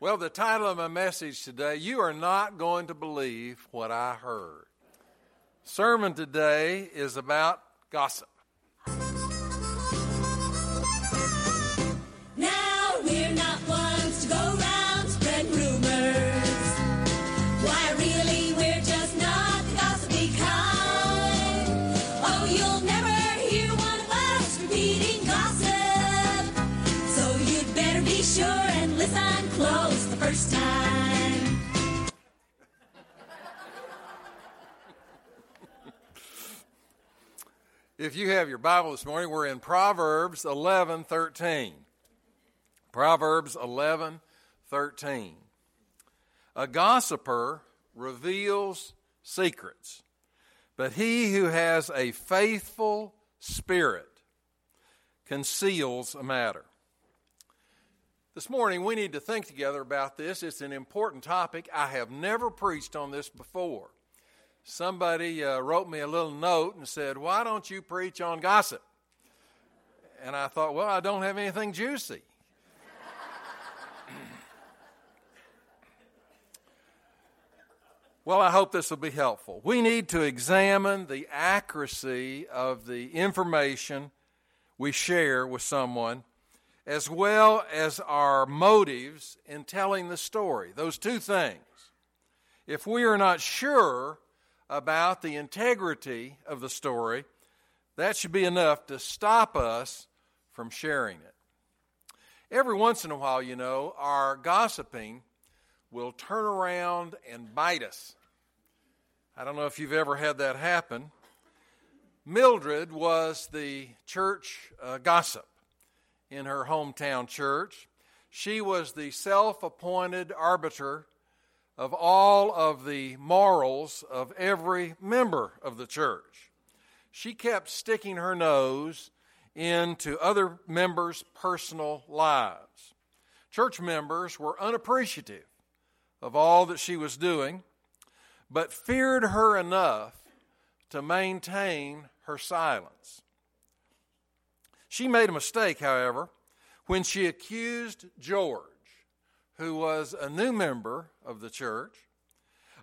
Well, the title of my message today, You Are Not Going to Believe What I Heard. Sermon today is about gossip. If you have your Bible this morning, we're in Proverbs 11 13. Proverbs 11 13. A gossiper reveals secrets, but he who has a faithful spirit conceals a matter. This morning, we need to think together about this. It's an important topic. I have never preached on this before. Somebody uh, wrote me a little note and said, Why don't you preach on gossip? And I thought, Well, I don't have anything juicy. Well, I hope this will be helpful. We need to examine the accuracy of the information we share with someone, as well as our motives in telling the story. Those two things. If we are not sure about the integrity of the story, that should be enough to stop us from sharing it. Every once in a while, you know, our gossiping will turn around and bite us. I don't know if you've ever had that happen. Mildred was the church uh, gossip in her hometown church. She was the self appointed arbiter of all of the morals of every member of the church. She kept sticking her nose into other members' personal lives. Church members were unappreciative of all that she was doing but feared her enough to maintain her silence. She made a mistake, however, when she accused George, who was a new member of the church,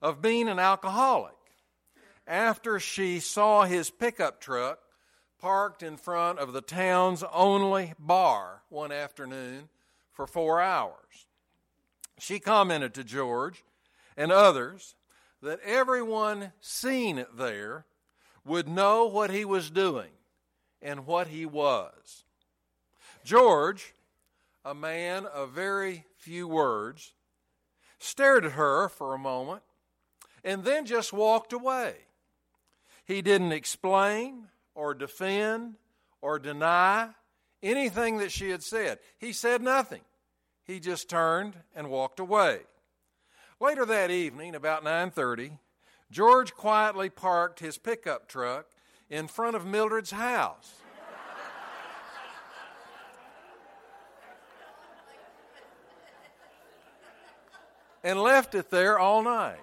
of being an alcoholic after she saw his pickup truck parked in front of the town's only bar one afternoon for four hours. She commented to George and others that everyone seen there would know what he was doing and what he was. George, a man of very few words, stared at her for a moment and then just walked away. He didn't explain or defend or deny anything that she had said. He said nothing. He just turned and walked away. Later that evening, about 9:30, George quietly parked his pickup truck in front of Mildred's house. And left it there all night.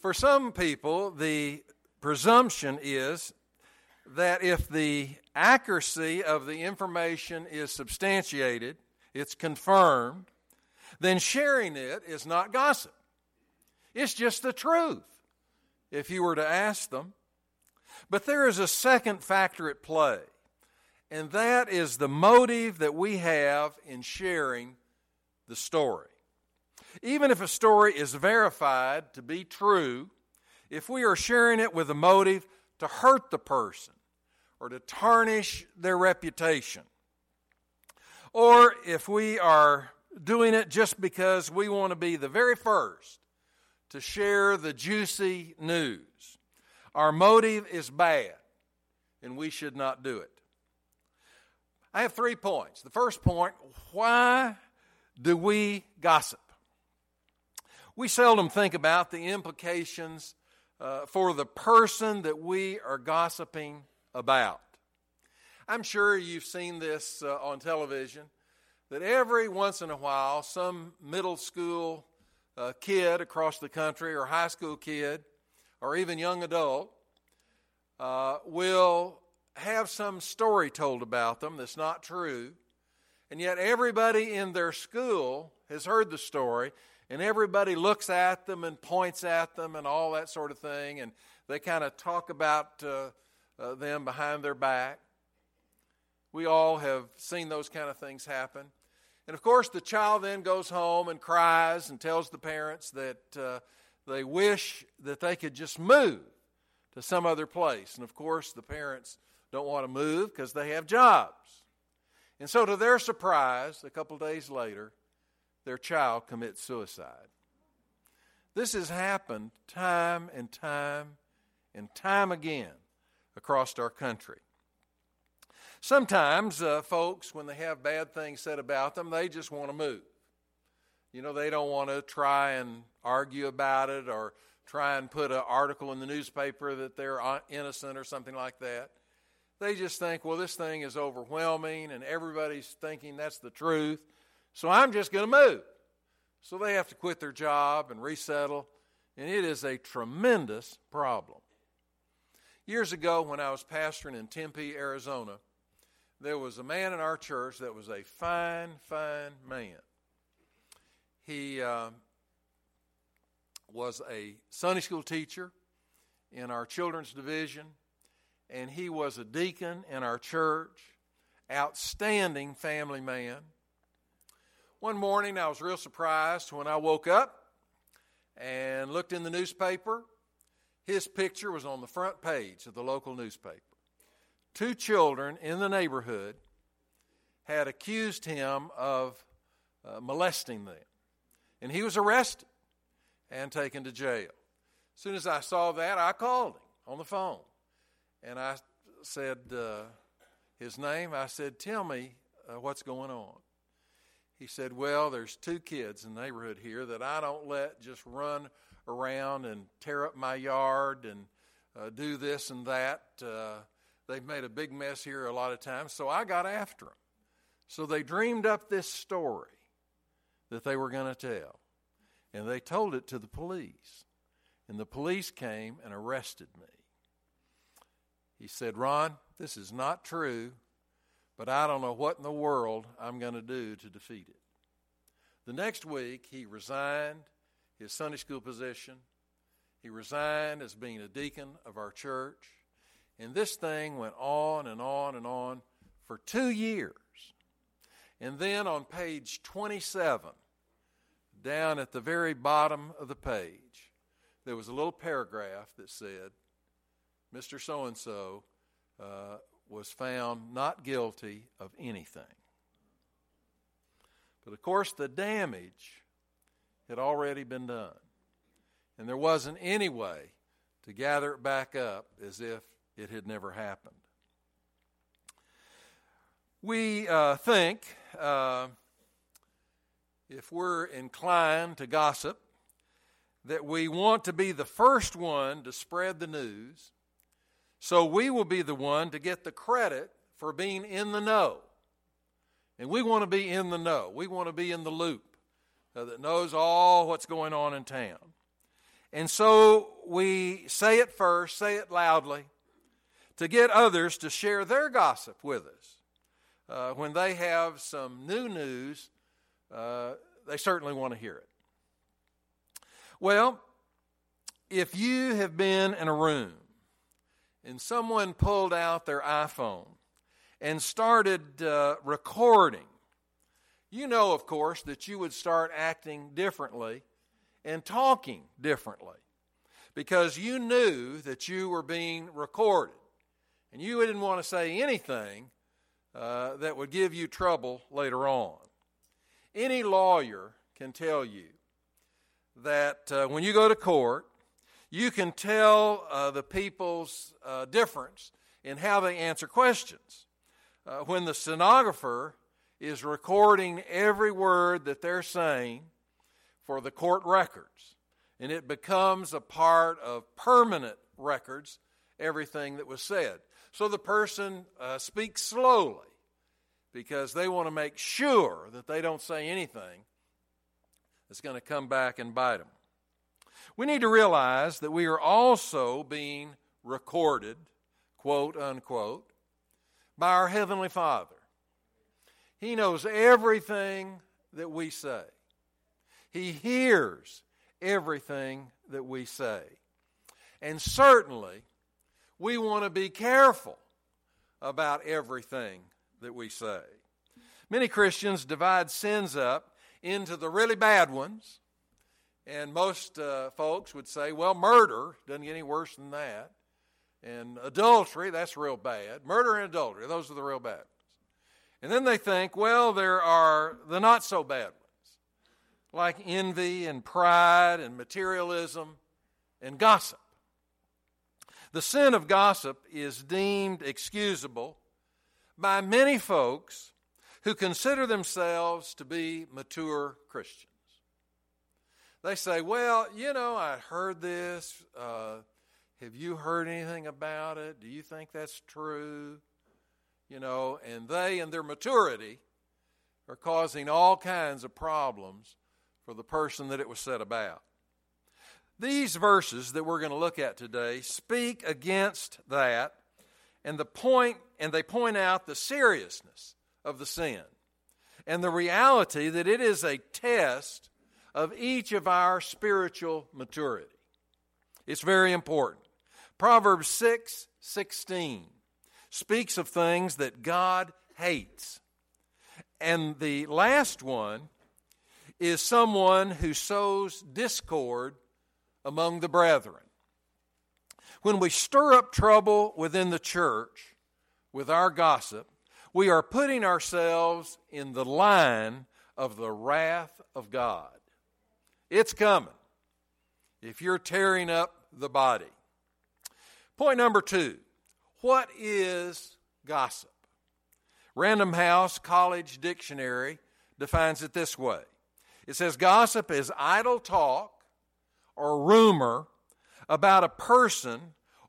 For some people, the presumption is that if the accuracy of the information is substantiated, it's confirmed, then sharing it is not gossip. It's just the truth, if you were to ask them. But there is a second factor at play, and that is the motive that we have in sharing the story. Even if a story is verified to be true, if we are sharing it with a motive to hurt the person, or to tarnish their reputation. Or if we are doing it just because we want to be the very first to share the juicy news, our motive is bad and we should not do it. I have three points. The first point why do we gossip? We seldom think about the implications uh, for the person that we are gossiping about. I'm sure you've seen this uh, on television that every once in a while, some middle school uh, kid across the country, or high school kid, or even young adult, uh, will have some story told about them that's not true, and yet everybody in their school has heard the story, and everybody looks at them and points at them and all that sort of thing, and they kind of talk about uh, uh, them behind their back. We all have seen those kind of things happen. And of course, the child then goes home and cries and tells the parents that uh, they wish that they could just move to some other place. And of course, the parents don't want to move because they have jobs. And so, to their surprise, a couple days later, their child commits suicide. This has happened time and time and time again across our country. Sometimes, uh, folks, when they have bad things said about them, they just want to move. You know, they don't want to try and argue about it or try and put an article in the newspaper that they're innocent or something like that. They just think, well, this thing is overwhelming and everybody's thinking that's the truth, so I'm just going to move. So they have to quit their job and resettle, and it is a tremendous problem. Years ago, when I was pastoring in Tempe, Arizona, there was a man in our church that was a fine, fine man. He uh, was a Sunday school teacher in our children's division, and he was a deacon in our church. Outstanding family man. One morning, I was real surprised when I woke up and looked in the newspaper. His picture was on the front page of the local newspaper two children in the neighborhood had accused him of uh, molesting them. And he was arrested and taken to jail. As soon as I saw that, I called him on the phone. And I said uh, his name. I said, Tell me uh, what's going on. He said, Well, there's two kids in the neighborhood here that I don't let just run around and tear up my yard and uh, do this and that. Uh, They've made a big mess here a lot of times, so I got after them. So they dreamed up this story that they were going to tell, and they told it to the police. And the police came and arrested me. He said, Ron, this is not true, but I don't know what in the world I'm going to do to defeat it. The next week, he resigned his Sunday school position. He resigned as being a deacon of our church. And this thing went on and on and on for two years. And then on page 27, down at the very bottom of the page, there was a little paragraph that said, Mr. So and so was found not guilty of anything. But of course, the damage had already been done. And there wasn't any way to gather it back up as if it had never happened. We uh, think, uh, if we're inclined to gossip, that we want to be the first one to spread the news, so we will be the one to get the credit for being in the know. And we want to be in the know. We want to be in the loop uh, that knows all what's going on in town. And so we say it first, say it loudly, to get others to share their gossip with us. Uh, when they have some new news, uh, they certainly want to hear it. Well, if you have been in a room and someone pulled out their iPhone and started uh, recording, you know, of course, that you would start acting differently and talking differently because you knew that you were being recorded and you didn't want to say anything uh, that would give you trouble later on. Any lawyer can tell you that uh, when you go to court, you can tell uh, the people's uh, difference in how they answer questions. Uh, when the stenographer is recording every word that they're saying for the court records, and it becomes a part of permanent records, everything that was said. So the person uh, speaks slowly because they want to make sure that they don't say anything that's going to come back and bite them. We need to realize that we are also being recorded quote unquote, by our Heavenly Father. He knows everything that we say, He hears everything that we say. And certainly, we want to be careful about everything that we say. Many Christians divide sins up into the really bad ones, and most uh, folks would say, well, murder doesn't get any worse than that. And adultery, that's real bad. Murder and adultery, those are the real bad ones. And then they think, well, there are the not so bad ones, like envy and pride and materialism and gossip. The sin of gossip is deemed excusable by many folks who consider themselves to be mature Christians. They say, Well, you know, I heard this. Uh, have you heard anything about it? Do you think that's true? You know, and they, and their maturity, are causing all kinds of problems for the person that it was said about. These verses that we're going to look at today speak against that and the point and they point out the seriousness of the sin and the reality that it is a test of each of our spiritual maturity. It's very important. Proverbs 6 16 speaks of things that God hates. And the last one is someone who sows discord among the brethren. When we stir up trouble within the church with our gossip, we are putting ourselves in the line of the wrath of God. It's coming if you're tearing up the body. Point number two what is gossip? Random House College Dictionary defines it this way it says gossip is idle talk or rumor about a person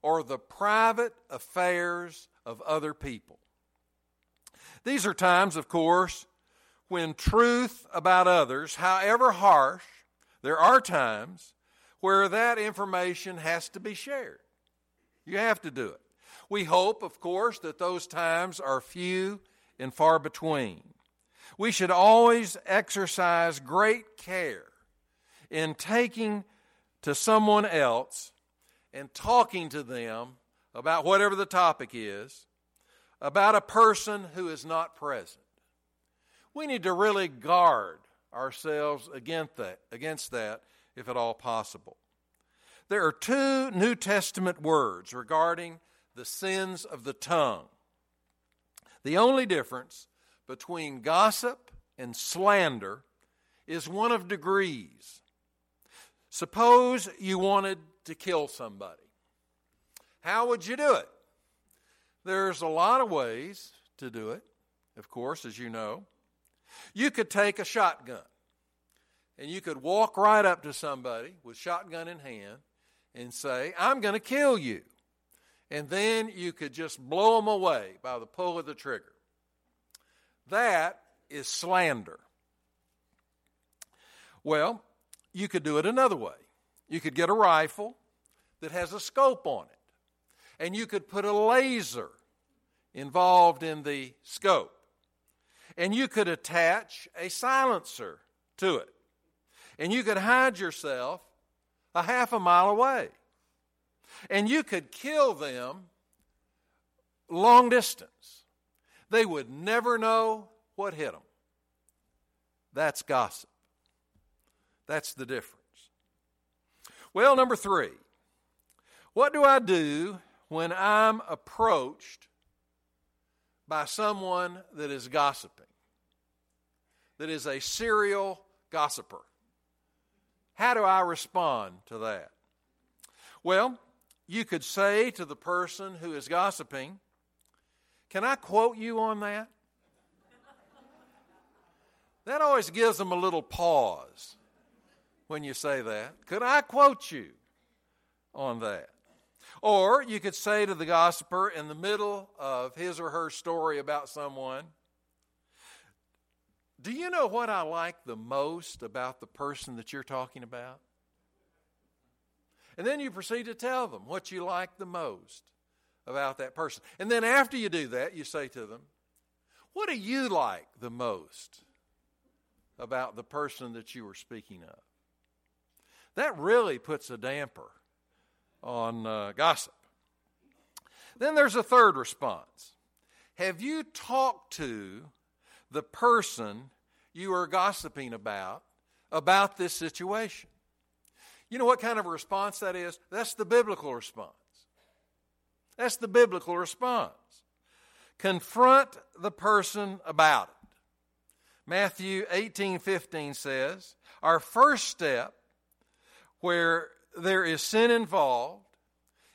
or the private affairs of other people. These are times, of course, when truth about others, however harsh, there are times where that information has to be shared. You have to do it. We hope, of course, that those times are few and far between. We should always exercise great care in taking to someone else and talking to them about whatever the topic is, about a person who is not present. We need to really guard ourselves against that, against that if at all possible. There are two New Testament words regarding the sins of the tongue. The only difference between gossip and slander is one of degrees. Suppose you wanted to kill somebody. How would you do it? There's a lot of ways to do it, of course, as you know. You could take a shotgun and you could walk right up to somebody with shotgun in hand and say, I'm going to kill you. And then you could just blow them away by the pull of the trigger. That is slander. Well, you could do it another way. You could get a rifle that has a scope on it, and you could put a laser involved in the scope, and you could attach a silencer to it, and you could hide yourself a half a mile away, and you could kill them long distance. They would never know what hit them. That's gossip. That's the difference. Well, number three, what do I do when I'm approached by someone that is gossiping, that is a serial gossiper? How do I respond to that? Well, you could say to the person who is gossiping, Can I quote you on that? That always gives them a little pause when you say that. Could I quote you on that? Or you could say to the gossiper in the middle of his or her story about someone, Do you know what I like the most about the person that you're talking about? And then you proceed to tell them what you like the most about that person. And then after you do that, you say to them, What do you like the most about the person that you were speaking of? That really puts a damper on uh, gossip. Then there's a third response Have you talked to the person you are gossiping about about this situation? You know what kind of a response that is? That's the biblical response. That's the biblical response. Confront the person about it. Matthew 18 15 says, Our first step where there is sin involved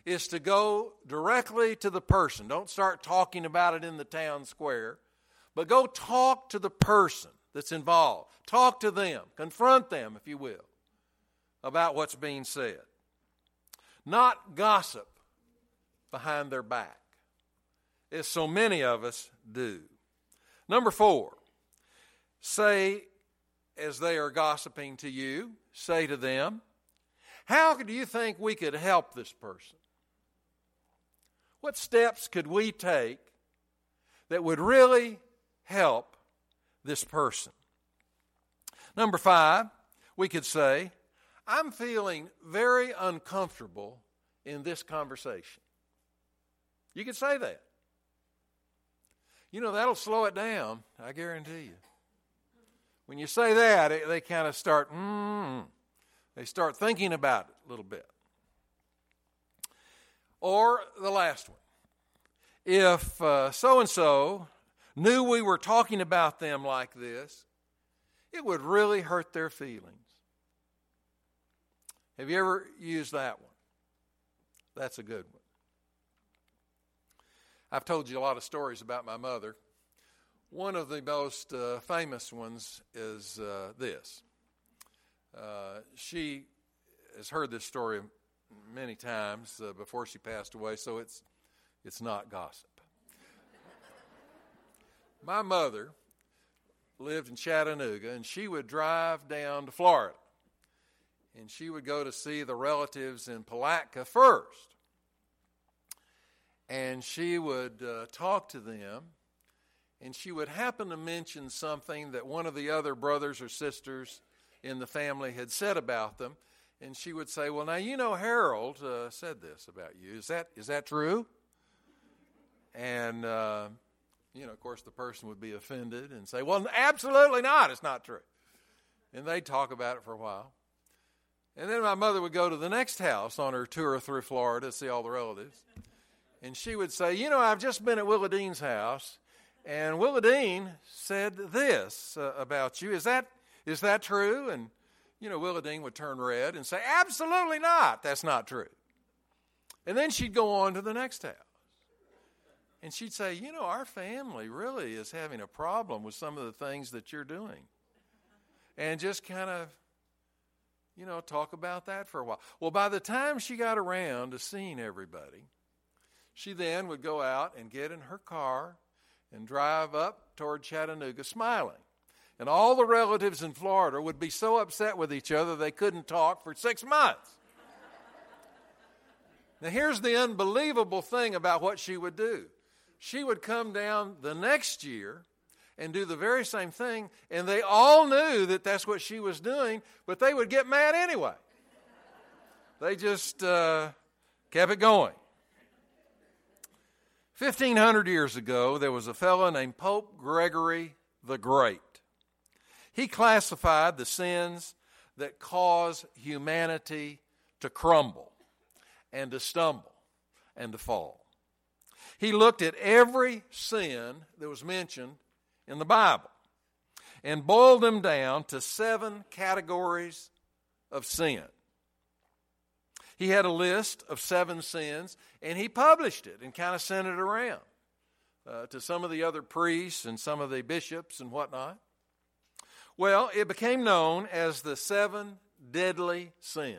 is to go directly to the person. Don't start talking about it in the town square, but go talk to the person that's involved. Talk to them, confront them, if you will, about what's being said. Not gossip behind their back, as so many of us do. Number four, say as they are gossiping to you, say to them, How do you think we could help this person? What steps could we take that would really help this person? Number five, we could say, I'm feeling very uncomfortable in this conversation. You could say that. You know, that'll slow it down, I guarantee you. When you say that, it, they kind of start, mm, they start thinking about it a little bit. Or the last one. If so and so knew we were talking about them like this, it would really hurt their feelings. Have you ever used that one? That's a good one. I've told you a lot of stories about my mother. One of the most uh, famous ones is uh, this. Uh, she has heard this story many times uh, before she passed away, so it's, it's not gossip. my mother lived in Chattanooga, and she would drive down to Florida. And she would go to see the relatives in Palatka first and she would uh, talk to them, and she would happen to mention something that one of the other brothers or sisters in the family had said about them, and she would say, "Well, now you know Harold uh, said this about you. Is that is that true?" And uh, you know, of course, the person would be offended and say, "Well, absolutely not. It's not true." And they'd talk about it for a while. And then my mother would go to the next house on her tour through Florida to see all the relatives and she would say, You know, I've just been at Willa Dean's house, and Willa Dean said this uh, about you. Is that, is that true? And, you know, Willa Dean would turn red and say, Absolutely not. That's not true. And then she'd go on to the next house. And she'd say, You know, our family really is having a problem with some of the things that you're doing. And just kind of, you know, talk about that for a while. Well, by the time she got around to seeing everybody, she then would go out and get in her car and drive up toward Chattanooga smiling. And all the relatives in Florida would be so upset with each other they couldn't talk for six months. now, here's the unbelievable thing about what she would do she would come down the next year and do the very same thing, and they all knew that that's what she was doing, but they would get mad anyway. They just uh, kept it going. 1500 years ago, there was a fellow named Pope Gregory the Great. He classified the sins that cause humanity to crumble and to stumble and to fall. He looked at every sin that was mentioned in the Bible and boiled them down to seven categories of sin. He had a list of seven sins, and he published it and kind of sent it around uh, to some of the other priests and some of the bishops and whatnot. Well, it became known as the seven deadly sins.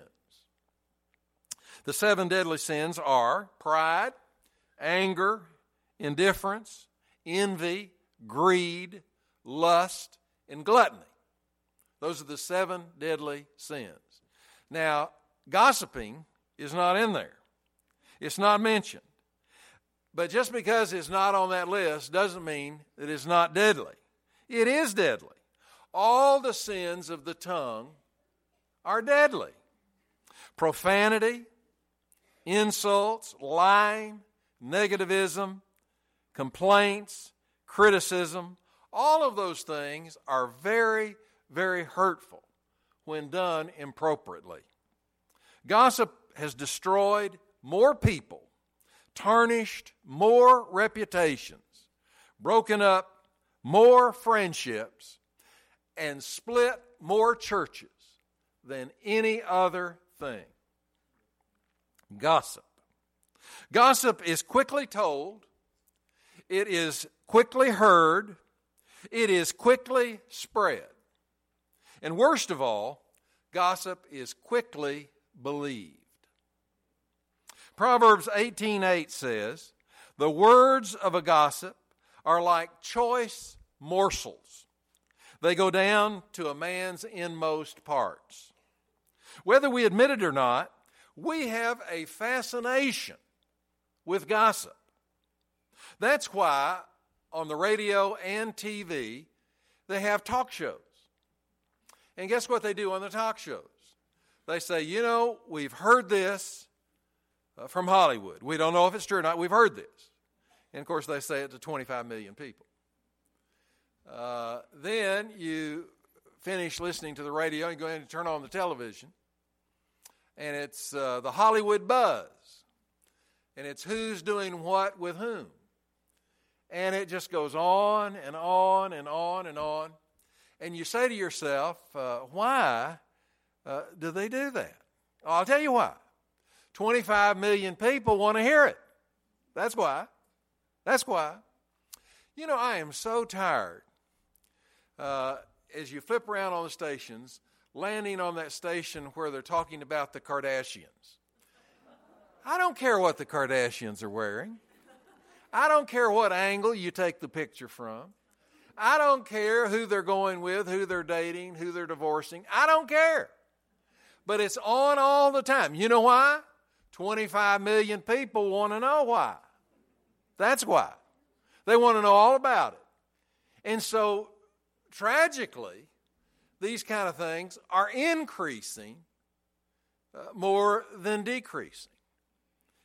The seven deadly sins are pride, anger, indifference, envy, greed, lust, and gluttony. Those are the seven deadly sins. Now, Gossiping is not in there, it's not mentioned. But just because it's not on that list doesn't mean that it's not deadly. It is deadly. All the sins of the tongue are deadly profanity, insults, lying, negativism, complaints, criticism, all of those things are very, very hurtful when done improperly. Gossip has destroyed more people, tarnished more reputations, broken up more friendships, and split more churches than any other thing. Gossip. Gossip is quickly told, it is quickly heard, it is quickly spread. And worst of all, gossip is quickly believed. Proverbs 18:8 says, "The words of a gossip are like choice morsels. They go down to a man's inmost parts." Whether we admit it or not, we have a fascination with gossip. That's why on the radio and TV they have talk shows. And guess what they do on the talk shows? They say, you know, we've heard this uh, from Hollywood. We don't know if it's true or not. We've heard this. And of course, they say it to 25 million people. Uh, then you finish listening to the radio and go in and turn on the television, and it's uh, the Hollywood buzz. And it's who's doing what with whom. And it just goes on and on and on and on. And you say to yourself, uh, why uh, do they do that? I'll tell you why. 25 million people want to hear it. That's why. That's why. You know, I am so tired uh, as you flip around on the stations, landing on that station where they're talking about the Kardashians. I don't care what the Kardashians are wearing. I don't care what angle you take the picture from. I don't care who they're going with, who they're dating, who they're divorcing. I don't care. But it's on all the time. You know why? 25 million people want to know why. That's why. They want to know all about it. And so, tragically, these kind of things are increasing uh, more than decreasing.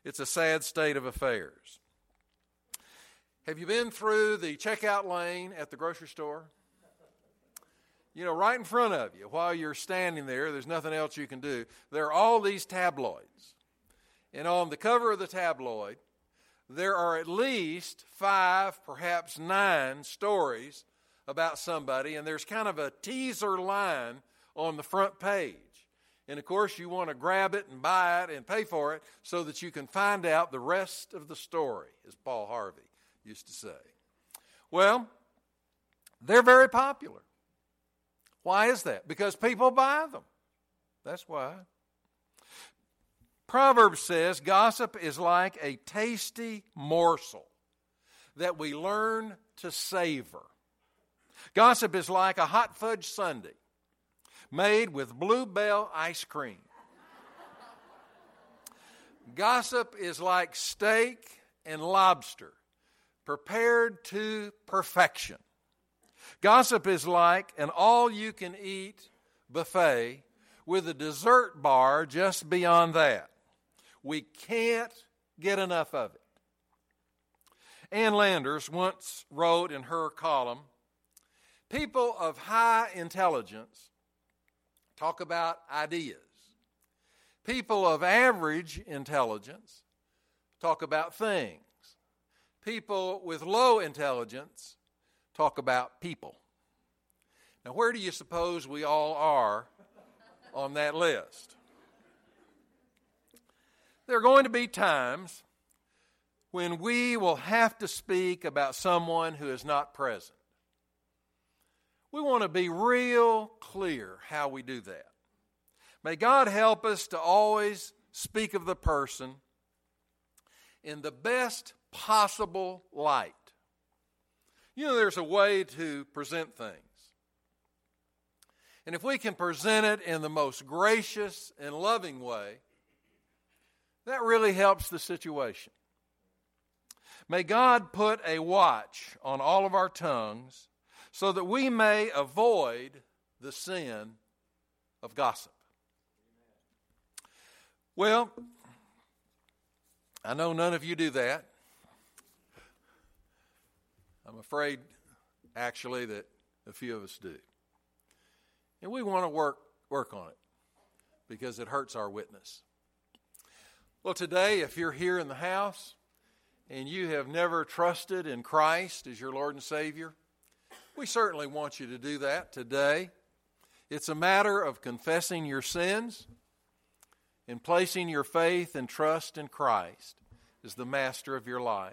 It's a sad state of affairs. Have you been through the checkout lane at the grocery store? You know, right in front of you, while you're standing there, there's nothing else you can do. There are all these tabloids. And on the cover of the tabloid, there are at least five, perhaps nine stories about somebody, and there's kind of a teaser line on the front page. And of course, you want to grab it and buy it and pay for it so that you can find out the rest of the story, as Paul Harvey used to say. Well, they're very popular. Why is that? Because people buy them. That's why. Proverbs says gossip is like a tasty morsel that we learn to savor. Gossip is like a hot fudge sundae made with Blue Bell ice cream. Gossip is like steak and lobster prepared to perfection. Gossip is like an all you can eat buffet with a dessert bar just beyond that. We can't get enough of it. Ann Landers once wrote in her column People of high intelligence talk about ideas. People of average intelligence talk about things. People with low intelligence talk about people. Now, where do you suppose we all are on that list? There are going to be times when we will have to speak about someone who is not present. We want to be real clear how we do that. May God help us to always speak of the person in the best possible light. You know, there's a way to present things. And if we can present it in the most gracious and loving way, that really helps the situation. May God put a watch on all of our tongues so that we may avoid the sin of gossip. Well, I know none of you do that. I'm afraid, actually, that a few of us do. And we want to work, work on it because it hurts our witness. Well, today, if you're here in the house and you have never trusted in Christ as your Lord and Savior, we certainly want you to do that today. It's a matter of confessing your sins and placing your faith and trust in Christ as the master of your life.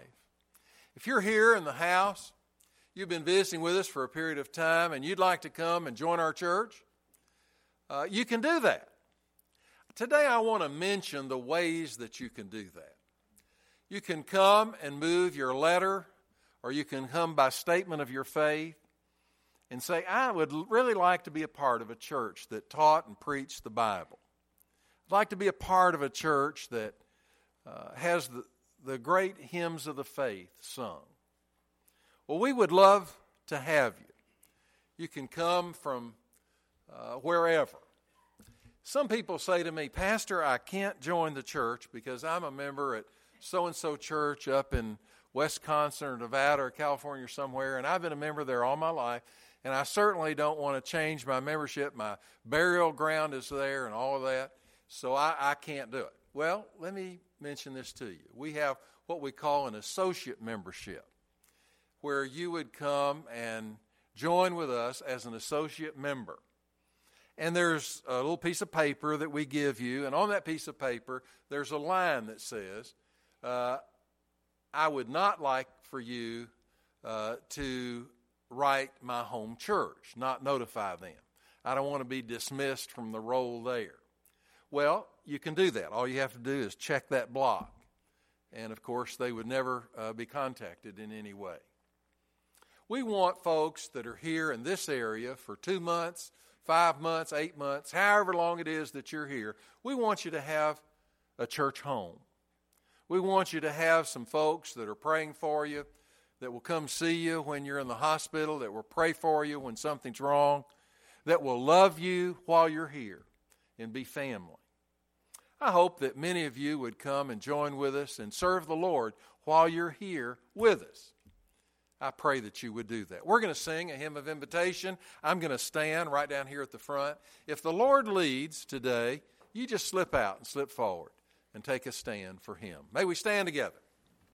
If you're here in the house, you've been visiting with us for a period of time, and you'd like to come and join our church, uh, you can do that. Today, I want to mention the ways that you can do that. You can come and move your letter, or you can come by statement of your faith and say, I would really like to be a part of a church that taught and preached the Bible. I'd like to be a part of a church that uh, has the, the great hymns of the faith sung. Well, we would love to have you. You can come from uh, wherever. Some people say to me, Pastor, I can't join the church because I'm a member at so and so church up in Wisconsin or Nevada or California or somewhere, and I've been a member there all my life, and I certainly don't want to change my membership. My burial ground is there and all of that, so I, I can't do it. Well, let me mention this to you. We have what we call an associate membership, where you would come and join with us as an associate member. And there's a little piece of paper that we give you, and on that piece of paper, there's a line that says, uh, I would not like for you uh, to write my home church, not notify them. I don't want to be dismissed from the roll there. Well, you can do that. All you have to do is check that block. And of course, they would never uh, be contacted in any way. We want folks that are here in this area for two months, five months, eight months, however long it is that you're here. We want you to have a church home. We want you to have some folks that are praying for you, that will come see you when you're in the hospital, that will pray for you when something's wrong, that will love you while you're here and be family. I hope that many of you would come and join with us and serve the Lord while you're here with us. I pray that you would do that. We're going to sing a hymn of invitation. I'm going to stand right down here at the front. If the Lord leads today, you just slip out and slip forward and take a stand for Him. May we stand together.